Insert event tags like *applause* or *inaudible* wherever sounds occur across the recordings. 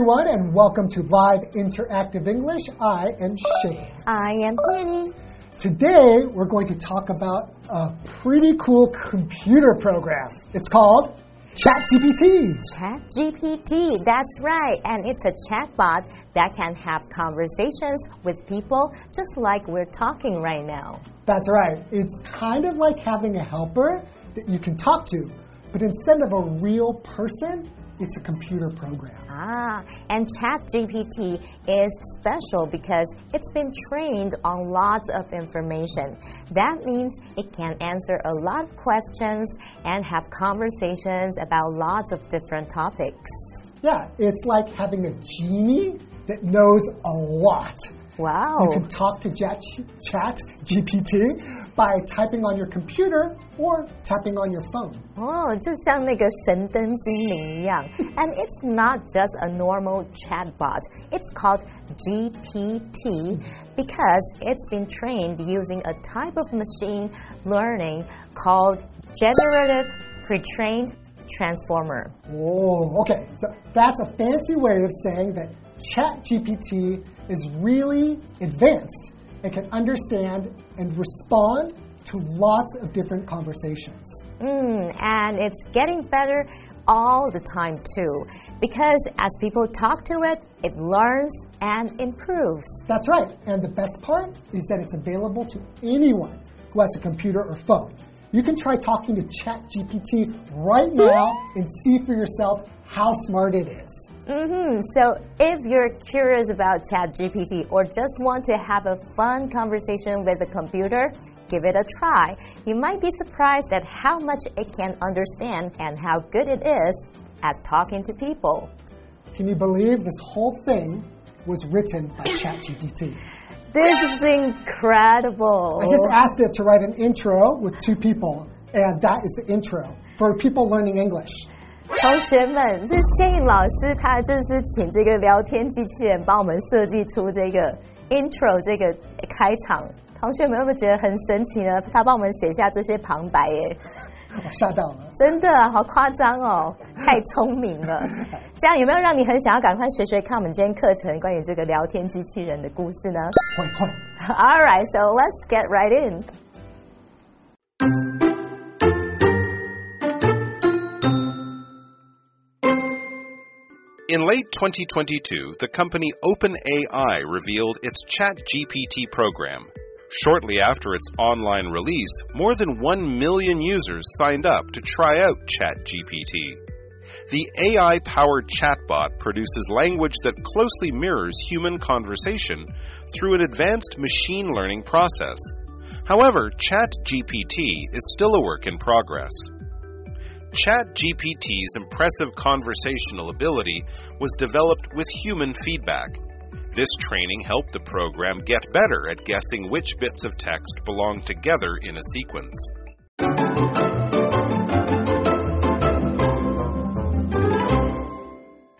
everyone, and welcome to Live Interactive English. I am Shane. I am Penny. Today, we're going to talk about a pretty cool computer program. It's called ChatGPT. ChatGPT, that's right. And it's a chatbot that can have conversations with people just like we're talking right now. That's right. It's kind of like having a helper that you can talk to, but instead of a real person, it's a computer program. Ah, and ChatGPT is special because it's been trained on lots of information. That means it can answer a lot of questions and have conversations about lots of different topics. Yeah, it's like having a genie that knows a lot. Wow. You can talk to Chat, Chat GPT by typing on your computer or tapping on your phone. 哦，就像那个神灯精灵一样。And it's not just a normal chatbot. It's called GPT because it's been trained using a type of machine learning called generative pre-trained transformer. Oh, okay. So that's a fancy way of saying that ChatGPT is really advanced and can understand and respond to lots of different conversations. Mm, and it's getting better all the time too because as people talk to it, it learns and improves. That's right. And the best part is that it's available to anyone who has a computer or phone. You can try talking to ChatGPT right now and see for yourself how smart it is. Mm -hmm. So, if you're curious about ChatGPT or just want to have a fun conversation with a computer, give it a try. You might be surprised at how much it can understand and how good it is at talking to people. Can you believe this whole thing was written by ChatGPT? This is incredible. I just asked it to write an intro with two people, and that is the intro for people learning English. 同学们，这谢颖老师他就是请这个聊天机器人帮我们设计出这个 intro 这个开场。同学们有没有觉得很神奇呢？他帮我们写下这些旁白耶，我吓到了，真的好夸张哦，太聪明了。*laughs* 这样有没有让你很想要赶快学学看我们今天课程关于这个聊天机器人的故事呢？会会。All right, so let's get right in. In late 2022, the company OpenAI revealed its ChatGPT program. Shortly after its online release, more than 1 million users signed up to try out ChatGPT. The AI powered chatbot produces language that closely mirrors human conversation through an advanced machine learning process. However, ChatGPT is still a work in progress. ChatGPT's impressive conversational ability was developed with human feedback. This training helped the program get better at guessing which bits of text belong together in a sequence.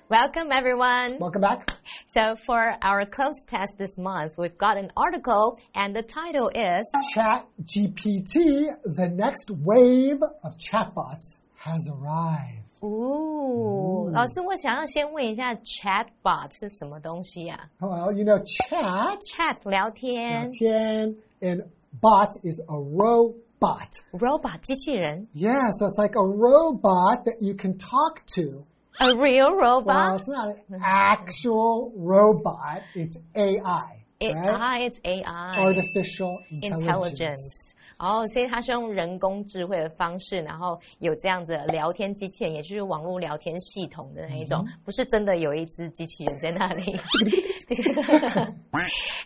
Welcome, everyone. Welcome back. So, for our cloze test this month, we've got an article, and the title is Chat GPT, the next wave of chatbots has arrived. 哦，老师，我想要先问一下，chatbot 是什么东西呀、 Well, you know, chat, 啊、？chat 聊天 Tian, and bot is a robot. ，robot 机器人 Yeah, so it's like a robot that you can talk to. ，a real Well, robot。 it's not an actual robot, it's AI. It, right? ah, it's AI Artificial intelligence. intelligence。 哦，所以它是用人工智慧的方式，然后有这样子的聊天机器人，也就是网络聊天系统的那一种，不是真的有一只机器人在那里。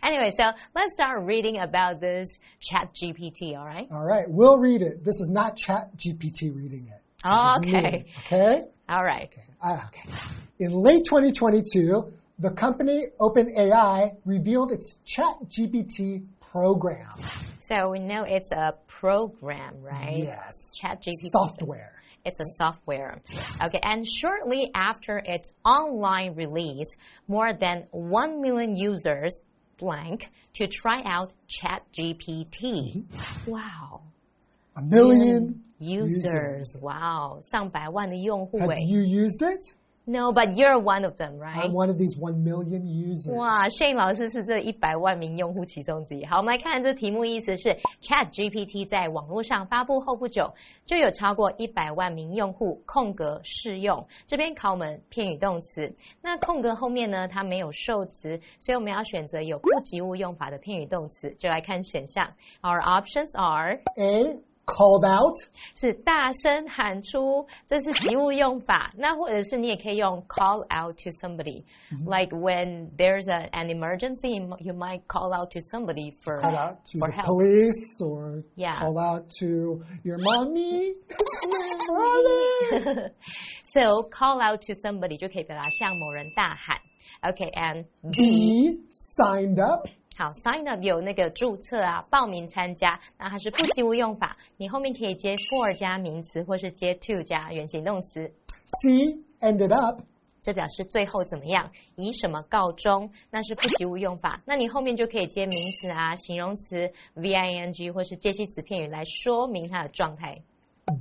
anyway, *laughs* *laughs* so let's start reading about this Chat GPT. All right. All right, we'll read it. This is not Chat GPT reading it. This Oh, is me. okay. Okay? All right. Ah, okay. In late 2022, the company OpenAI revealed its ChatGPT program. So we know it's a program, right? Yes. Chat GPT. Software. It's a software. Okay, and shortly after its online release, more than 1 million users blank to try out ChatGPT. Wow. A million users. Wow，上百万的用户 Have 诶。 you used it? No, but you're one of them, right? I'm one of these one million users. 哇，Shane 老师是这一百万名用户其中之一。好，我们来看这题目，意思是 Chat GPT 在网络上发布后不久，就有超过一百万名用户空格试用。这边考我们片语动词，那空格后面呢，它没有受词，所以我们要选择有不及物用法的片语动词。就来看选项，Our options are A, called out. 是大声喊出，这是及物用法。那或者是你也可以用 call out to somebody，like when there's a, an emergency, you might call out to somebody for Call out to for the help. police or Yeah. call out to your mommy. *laughs* Mommy. So call out to somebody 就可以表达向某人大喊。OK，and、 B, signed up. 好，sign up 有那个注册啊，报名参加，那它是不及物用法，你后面可以接 for 加名词，或是接 to 加原形动词。C, ended up. 这表示最后怎么样，以什么告终，那是不及物用法。那你后面就可以接名词啊、形容词 v i n g 或是介系词片语来说明它的状态。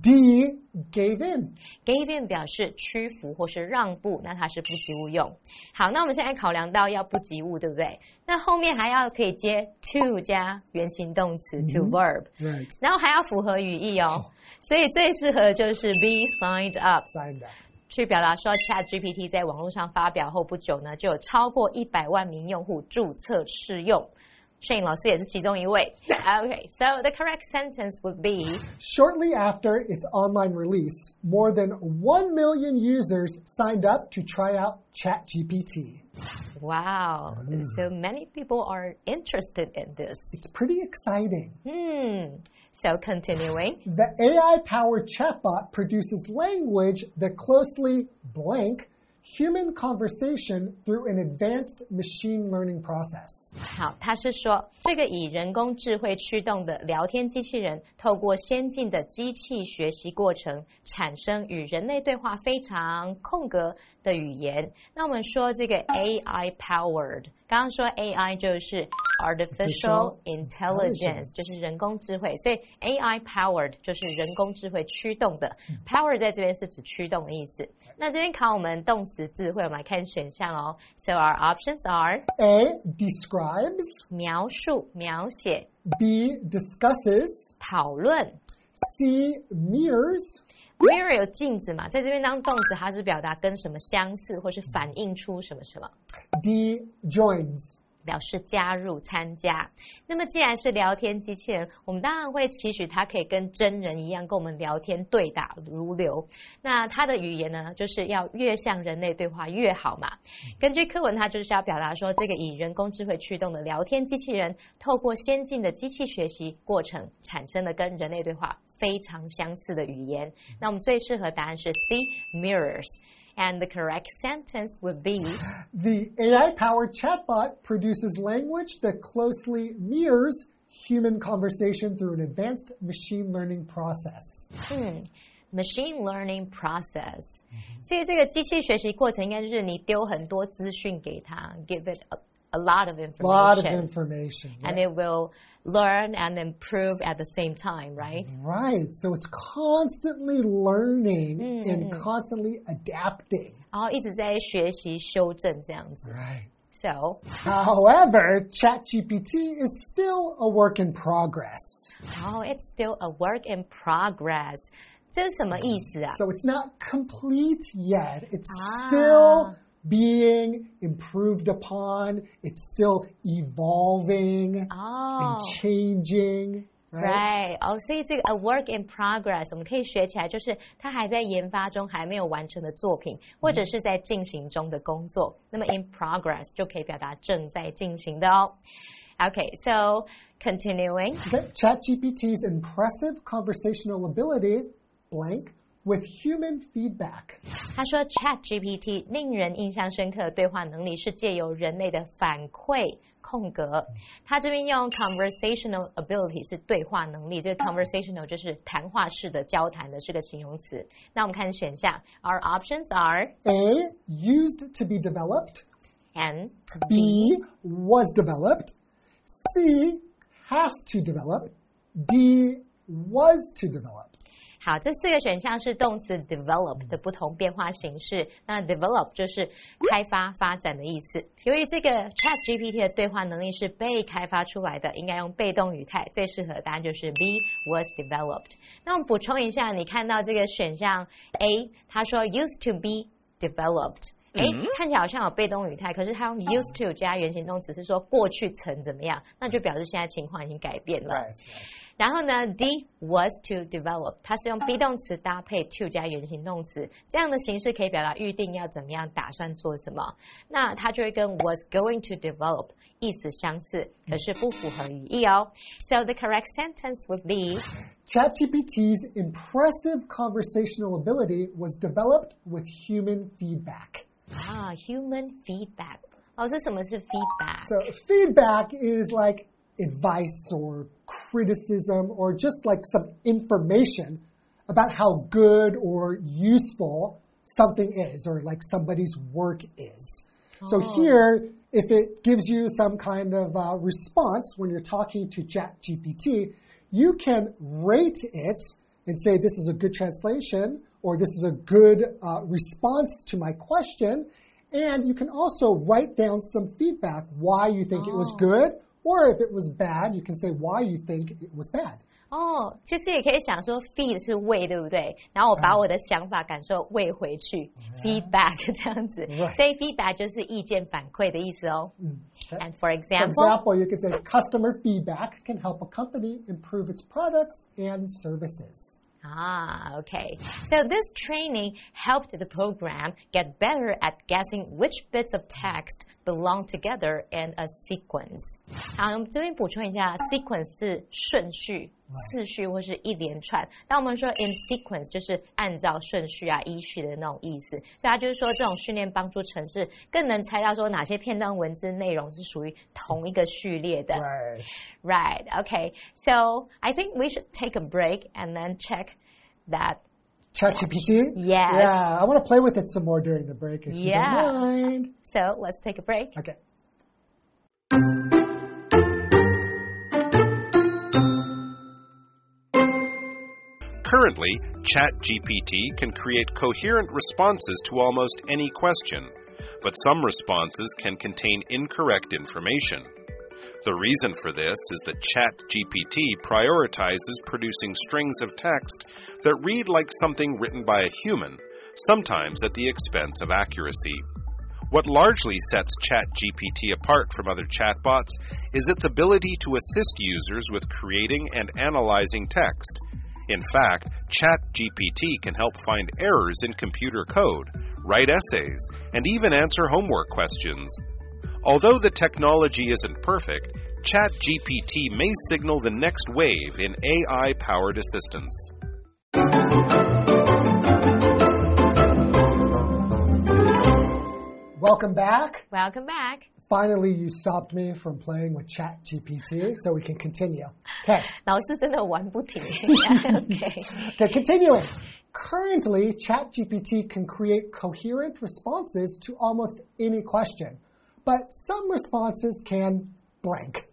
D, gave in. Gave in 表示屈服或是让步，那它是不及物用。好，那我们现在考量到要不及物，对不对？那后面还要可以接 to 加原形动词 to verb. 然后还要符合语义哦。所以最适合的就是 be signed up。Signed up. 去表达说，Chat GPT 在网络上发表后不久呢，就有超过一百万名用户注册试用。摄影老师也是其中一位。Okay, *laughs* so the correct sentence would be Shortly after its online release, more than 1 million users signed up to try out ChatGPT. Wow, so many people are interested in this. It's pretty exciting. Hmm. So continuing. The AI powered chatbot produces language that closely blank human conversation through an advanced machine learning process. 好，他是说这个以人工智慧驱动的聊天机器人，透过先进的机器学习过程，产生与人类对话非常空格的语言。那我们说这个 AI powered，刚刚说 AI 就是 artificial intelligence，就是人工智慧，所以 AI powered 就是人工智慧驱动的。Power 在这边是指驱动的意思。那这边考我们动词词汇，我们来看选项哦。So our options are A describes, 描述、描写、 B discusses, 讨论。 C mirrors, Mirror 有镜子嘛，在这边当动词，它是表达跟什么相似，或是反映出什么什么， D joins. 表示加入、参加。那么既然是聊天机器人，我们当然会期许它可以跟真人一样跟我们聊天对答如流。那它的语言呢，就是要越像人类对话越好嘛。根据课文，它就是要表达说，这个以人工智慧驱动的聊天机器人，透过先进的机器学习过程，产生了跟人类对话非常相似的语言。那我们最适合答案是 C mirrors。And the correct sentence would be The AI powered chatbot produces language that closely mirrors human conversation through an advanced machine learning process. 嗯，machine learning process，、所以这个机器学习过程应该就是你丢很多资讯给它，give it a, a lot of A lot of information。 information. And right? it will learn and improve at the same time, right? Right. So it's constantly learning and constantly adapting. 然后一直在学习、修正这样子。 Right. So, However, ChatGPT is still a work in progress. oh, it's still a work in progress. 这是什么意思啊？ So it's not complete yet. It's Ah. still being improved upon. It's still evolving 哦 and changing. Right? Right，哦，所以这个 a work in progress，我们可以学起来，就是它还在研发中，还没有完成的作品，或者是在进行中的工作。那么 in progress 就可以表达正在进行的哦。Okay，so continuing， Okay. ChatGPT's impressive conversational ability, blank, with human feedback. 他说 Chat GPT 令人印象深刻的对话能力是借由人类的反馈。空格，他这边用 conversational ability 是对话能力，这个 conversational 就是谈话式的交谈的这个形容词。那我们看选项，Our options are A, used to be developed. and B, was developed. C, has to develop. D, was to develop. 好，这四个选项是动词 develop 的不同变化形式。那 develop 就是开发、发展的意思。由于这个 Chat GPT 的对话能力是被开发出来的，应该用被动语态，最适合的答案就是 B was developed。那我们补充一下，你看到这个选项 A，他说 used to be developed。哎，看起来好像有被动语态，可是它用 used to 加原形动词，是说过去曾怎么样，那就表示现在情况已经改变了。然后呢，D was to develop，它是用 be 动词搭配 to 加原形动词，这样的形式可以表达预定要怎么样，打算做什么。那它就会跟 was going to develop 意思相似，可是不符合语义哦。So the correct sentence would be ChatGPT's impressive conversational ability was developed with human feedback. Ah, human feedback. 老师，什么是 feedback? So feedback is like advice or criticism or just like some information about how good or useful something is or like somebody's work is. So Oh. here, if it gives you some kind of uh, response when you're talking to ChatGPT, you can rate it and say this is a good translation or this is a good uh, response to my question. And you can also write down some feedback why you think it was Oh. good, or if it was bad, you can say why you think it was bad. 哦，其实也可以想说 feed 是喂，对不对？然后我把我的想法、感受喂回去、feedback *laughs* 这样子 Right 所以 feedback 就是意见反馈的意思哦。And for For example， example, you could say customer feedback can help a company improve its products and services. Ah, okay. So this training helped the program get better at guessing which bits of text belong together in a sequence. 好，我们这边补充一下，sequence 是顺序、次序或是一连串。当我们说 in sequence，就是按照顺序啊、依序的那种意思。所以它就是说，这种训练帮助城市更能猜到说哪些片段文字内容是属于同一个序列的。 Right. Right. Okay. So I think we should take a break and then check that. ChatGPT? Yes. Yeah, I want to play with it some more during the break if Yeah. you don't mind. So let's take a break. Okay. Currently, ChatGPT can create coherent responses to almost any question, but some responses can contain incorrect information. The reason for this is that ChatGPT prioritizes producing strings of text that read like something written by a human, sometimes at the expense of accuracy. What largely sets ChatGPT apart from other chatbots is its ability to assist users with creating and analyzing text. In fact, ChatGPT can help find errors in computer code, write essays, and even answer homework questions. Although the technology isn't perfect, ChatGPT may signal the next wave in AI powered assistance. Welcome back. Welcome back. Finally, you stopped me from playing with ChatGPT, so we can continue. *laughs* Okay. 老师真的玩不停。okay. *laughs* Okay, continuing. Currently, ChatGPT can create coherent responses to almost any question, but some responses can blank.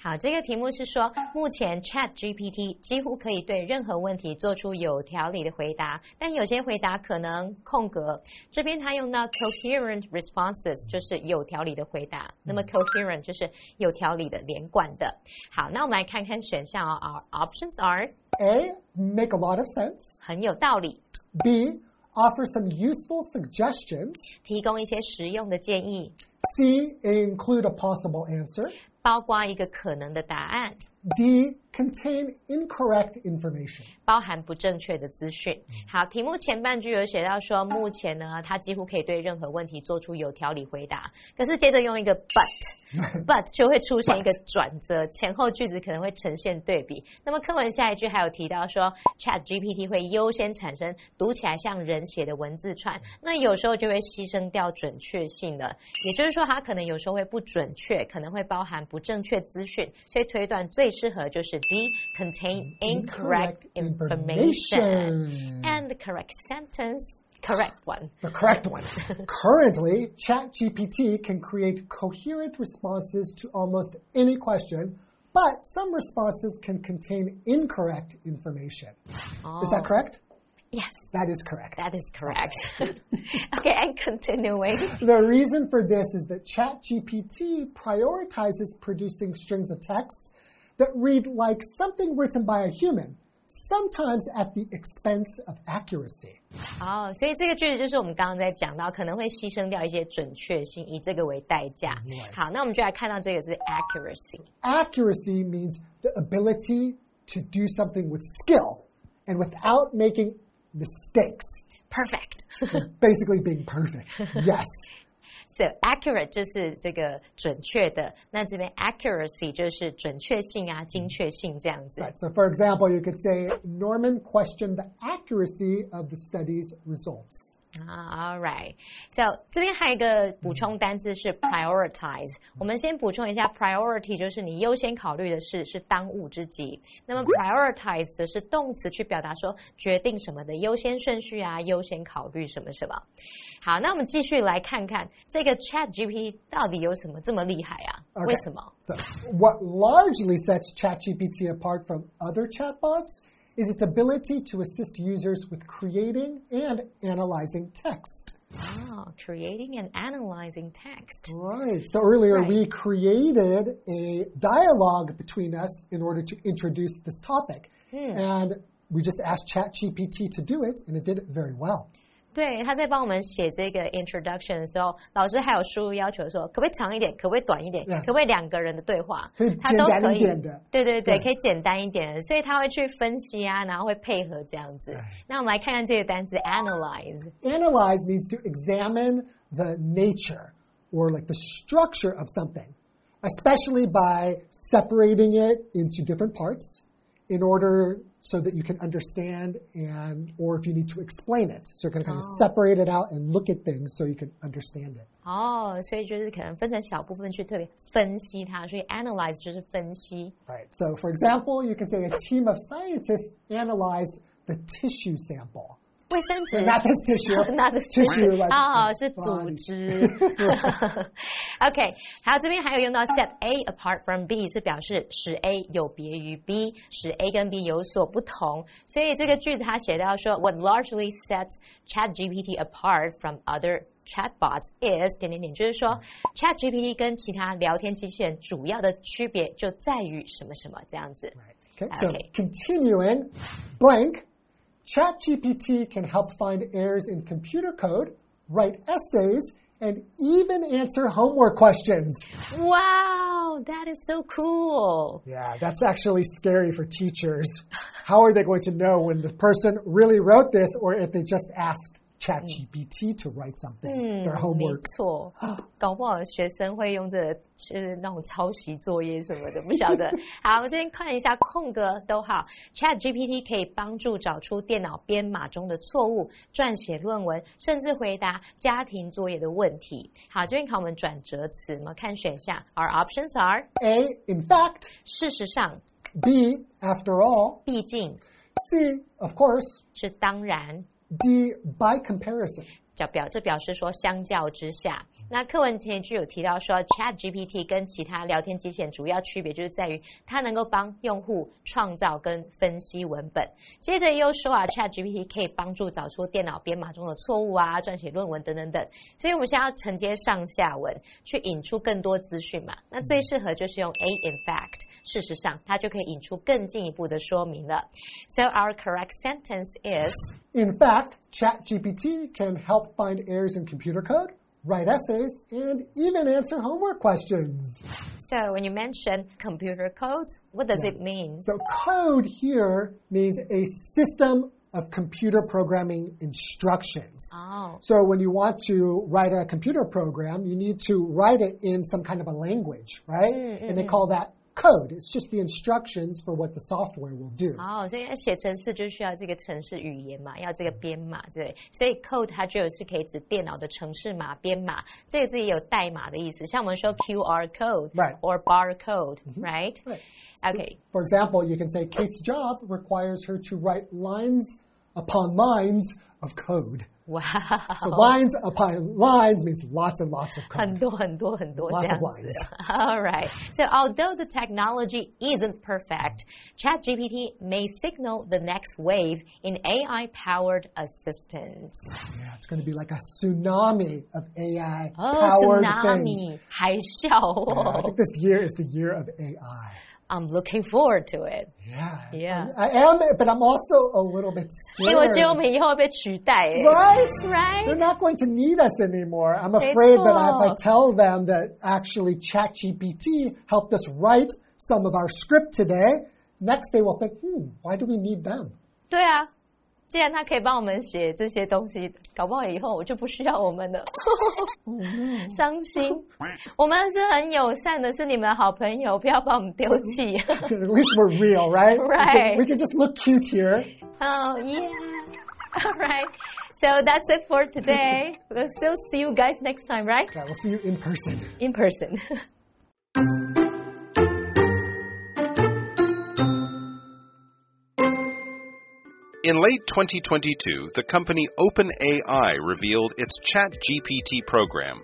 好，这个题目是说，目前 Chat GPT 几乎可以对任何问题做出有条理的回答，但有些回答可能空格。这边它用到 coherent responses，就是有条理的回答。那么 coherent 就是有条理的、连贯的。好，那我们来看看选项哦。Our options are A, make a lot of sense. 很有道理， B, offer some useful suggestions. 提供一些实用的建议， C, include a possible answer. 包括一个可能的答案。 D, contain incorrect information. 包含不正确的资讯。好，题目前半句有写到说，目前呢，它几乎可以对任何问题做出有条理回答。可是接着用一个 but，but *laughs* 就会出现一个转折，前后句子可能会呈现对比。那么课文下一句还有提到说，Chat GPT 会优先产生读起来像人写的文字串，那有时候就会牺牲掉准确性了。也就是说，它可能有时候会不准确，可能会包含不正确资讯，所以推断最适合就是 D，contain incorrect information and the correct sentence, correct one. The correct one. *laughs* Currently, ChatGPT can create coherent responses to almost any question, but some responses can contain incorrect information. Is that oh. correct? Yes, That is correct. that is correct. okay, *laughs* and continuing. *laughs* The reason for this is that ChatGPT prioritizes producing strings of text that read like something written by a human, sometimes at the expense of accuracy. 哦，所以这个句子就是我们刚刚在讲到，可能会牺牲掉一些准确性，以这个为代价。 Right. 好，那我们就来看到这个字 accuracy。 Accuracy means the ability to do something with skill and without making mistakes. Perfect. *laughs* Basically, being perfect. *laughs* Yes. So accurate 就是这个准确的，那这边 accuracy 就是准确性啊、精确性这样子。 Right. So, for example, you could say Norman questioned the accuracy of the study's results. 啊、a l right. So 这边还有一个补充单字是 prioritize。我们先补充一下，priority 就是你优先考虑的事是当务之急。那么 prioritize 则是动词去表达说决定什么的优先顺序啊，优先考虑什么什么。好，那我们继续来看看这个 Chat GPT 到底有什么这么厉害啊 Okay. 为什么？ So, what largely sets ChatGPT apart from other chatbots Is its ability to assist users with creating and analyzing text. Oh, creating and analyzing text. Right. So earlier Right. we created a dialogue between us in order to introduce this topic. Hmm. And we just asked ChatGPT to do it, and it did it very well. 对，他在帮我们写这个 introduction 的时候，老师还有输入要求说，可不可以长一点，可不可以短一点， Yeah. 可不可以两个人的对话可以，他都简单可以一点的。对对对，对可以简单一点的，所以他会去分析啊，然后会配合这样子对。那我们来看看这个单词 analyze。 Analyze means to examine the nature or like the structure of something, especially by separating it into different parts in order so that you can understand and or if you need to explain it. So you're going to kind of separate it out and look at things so you can understand it. 哦，所以就是可能分成小部分去特别分析它，所以 analyze 就是分析。 Right. So for example, you can say a team of scientists analyzed the tissue sample. 卫生纸 Not this tissue. not the *laughs* tissue like 哦，是 body. 组织。OK，还有这边还有用到 set *laughs* A apart from B，是表示使 A 有别于 B，使 A 跟 B 有所不同。所以这个句子它写到说，What largely sets ChatGPT apart from other chatbots is 点点点，就是说 ChatGPT 跟其他聊天机器人主要的区别就在于什么什么这样子。 Okay, so Okay. continuing, blank, ChatGPT can help find errors in computer code, write essays, and even answer homework questions. Wow, that is so cool. Yeah, that's actually scary for teachers. How are they going to know when the person really wrote this or if they just asked ChatGPT to write something, their 没?错，搞不好学生会用这是那种抄袭作业什么的，不晓得。*laughs* 好，我这边看一下空格都好，Chat GPT 可以帮助找出电脑编码中的错误，撰写论文，甚至回答家庭作业的问题。好，这边考我们转折词，我们看选项，Our options are，A, in fact, 事实上，B, after all, 毕竟 C, of course, 是当然。D, by comparison. 叫表这表示说相较之下，那课文前一句有提到说，Chat GPT 跟其他聊天机器人主要区别就是在于它能够帮用户创造跟分析文本。接着又说啊，Chat GPT 可以帮助找出电脑编码中的错误啊，撰写论文等等等。所以我们现在要承接上下文，去引出更多资讯嘛。那最适合就是用 A in fact，事实上它就可以引出更进一步的说明了。So our correct sentence is. In fact, ChatGPT can help find errors in computer code, write essays, and even answer homework questions. So when you mention computer codes, what does it mean? So, code here means a system of computer programming instructions. Oh, So, when you want to write a computer program, you need to write it in some kind of a language, right? Mm, mm, and they mm. call that code. It's just the instructions for what the software will do. 哦，所以要写程式就需要这个程式语言嘛，要这个编码，对。所以 code 它就是可以指电脑的程式码、编码，这个字也有代码的意思。像我们说 QR code Right. or barcode, right? Right. Okay. For example, you can say Kate's job requires her to write lines upon lines of code. Wow. So lines upon lines means lots and lots of 很 code. 多很多很多 Lots 这 of 样子。*laughs* All right. So although the technology isn't perfect, ChatGPT may signal the next wave in AI-powered assistance. Yeah, it's going to be like a tsunami of AI Oh, powered things. tsunami, 海啸 Yeah, I 哦 think this year is the year of AI. I'm looking forward to it. Yeah. Yeah. I am, but I'm also a little bit *laughs* scared. Right? Right? They're not going to need us anymore. I'm afraid that if I tell them that actually ChatGPT helped us write some of our script today, next they will think, hmm, why do we need them? 对啊，既然他可以帮我们写这些东西，搞不好以后我就不需要我们了。伤心。我们是很友善的，是你们的好朋友，不要把我们丢弃。At least we're real, right? Right. We can, just look cute here. oh yeah. All right. So that's it for today. We'll still see you guys next time, right? Yeah, we'll see you in person. In person. In late 2022, the company OpenAI revealed its ChatGPT program.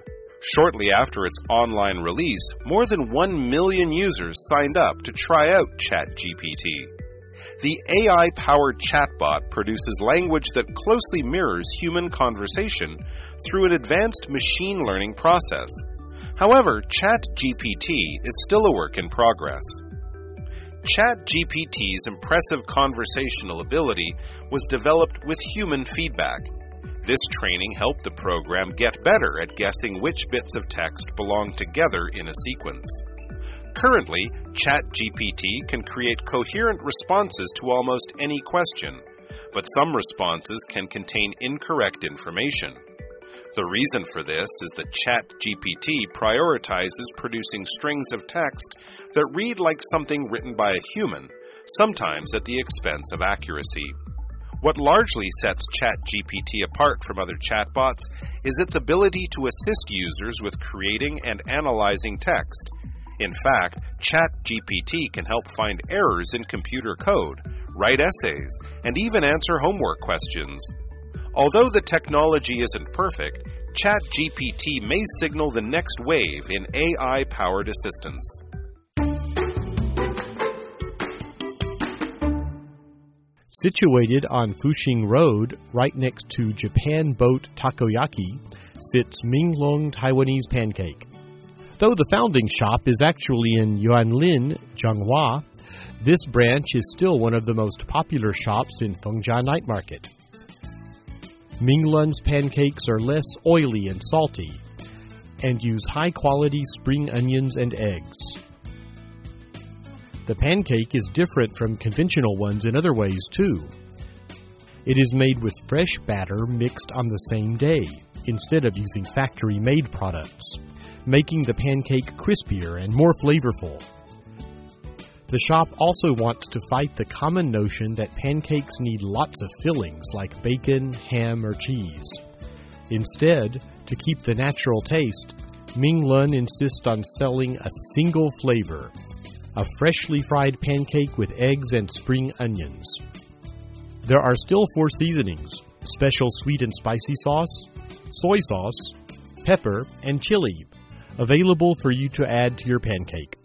Shortly after its online release, more than 1 million users signed up to try out ChatGPT. The AI powered chatbot produces language that closely mirrors human conversation through an advanced machine learning process. However, ChatGPT is still a work in progress. ChatGPT's impressive conversational ability was developed with human feedback. This training helped the program get better at guessing which bits of text belong together in a sequence. Currently, ChatGPT can create coherent responses to almost any question, but some responses can contain incorrect information. The reason for this is that ChatGPT prioritizes producing strings of text that read like something written by a human, sometimes at the expense of accuracy. What largely sets ChatGPT apart from other chatbots is its ability to assist users with creating and analyzing text. In fact, ChatGPT can help find errors in computer code, write essays, and even answer homework questions. Although the technology isn't perfect, ChatGPT may signal the next wave in AI powered assistance. Situated on Fuxing Road, right next to Japan Boat Takoyaki, sits Minglun Taiwanese Pancake. Though the founding shop is actually in Yuanlin, Zhanghua, this branch is still one of the most popular shops in Fengjia Night Market. Minglun's pancakes are less oily and salty and use high quality spring onions and eggs. The pancake is different from conventional ones in other ways, too. It is made with fresh batter mixed on the same day, instead of using factory made products, making the pancake crispier and more flavorful. The shop also wants to fight the common notion that pancakes need lots of fillings like bacon, ham, or cheese. Instead, to keep the natural taste, Ming Lun insists on selling a single flavor a freshly fried pancake with eggs and spring onions. There are still four seasonings special sweet and spicy sauce, soy sauce, pepper, and chili available for you to add to your pancake.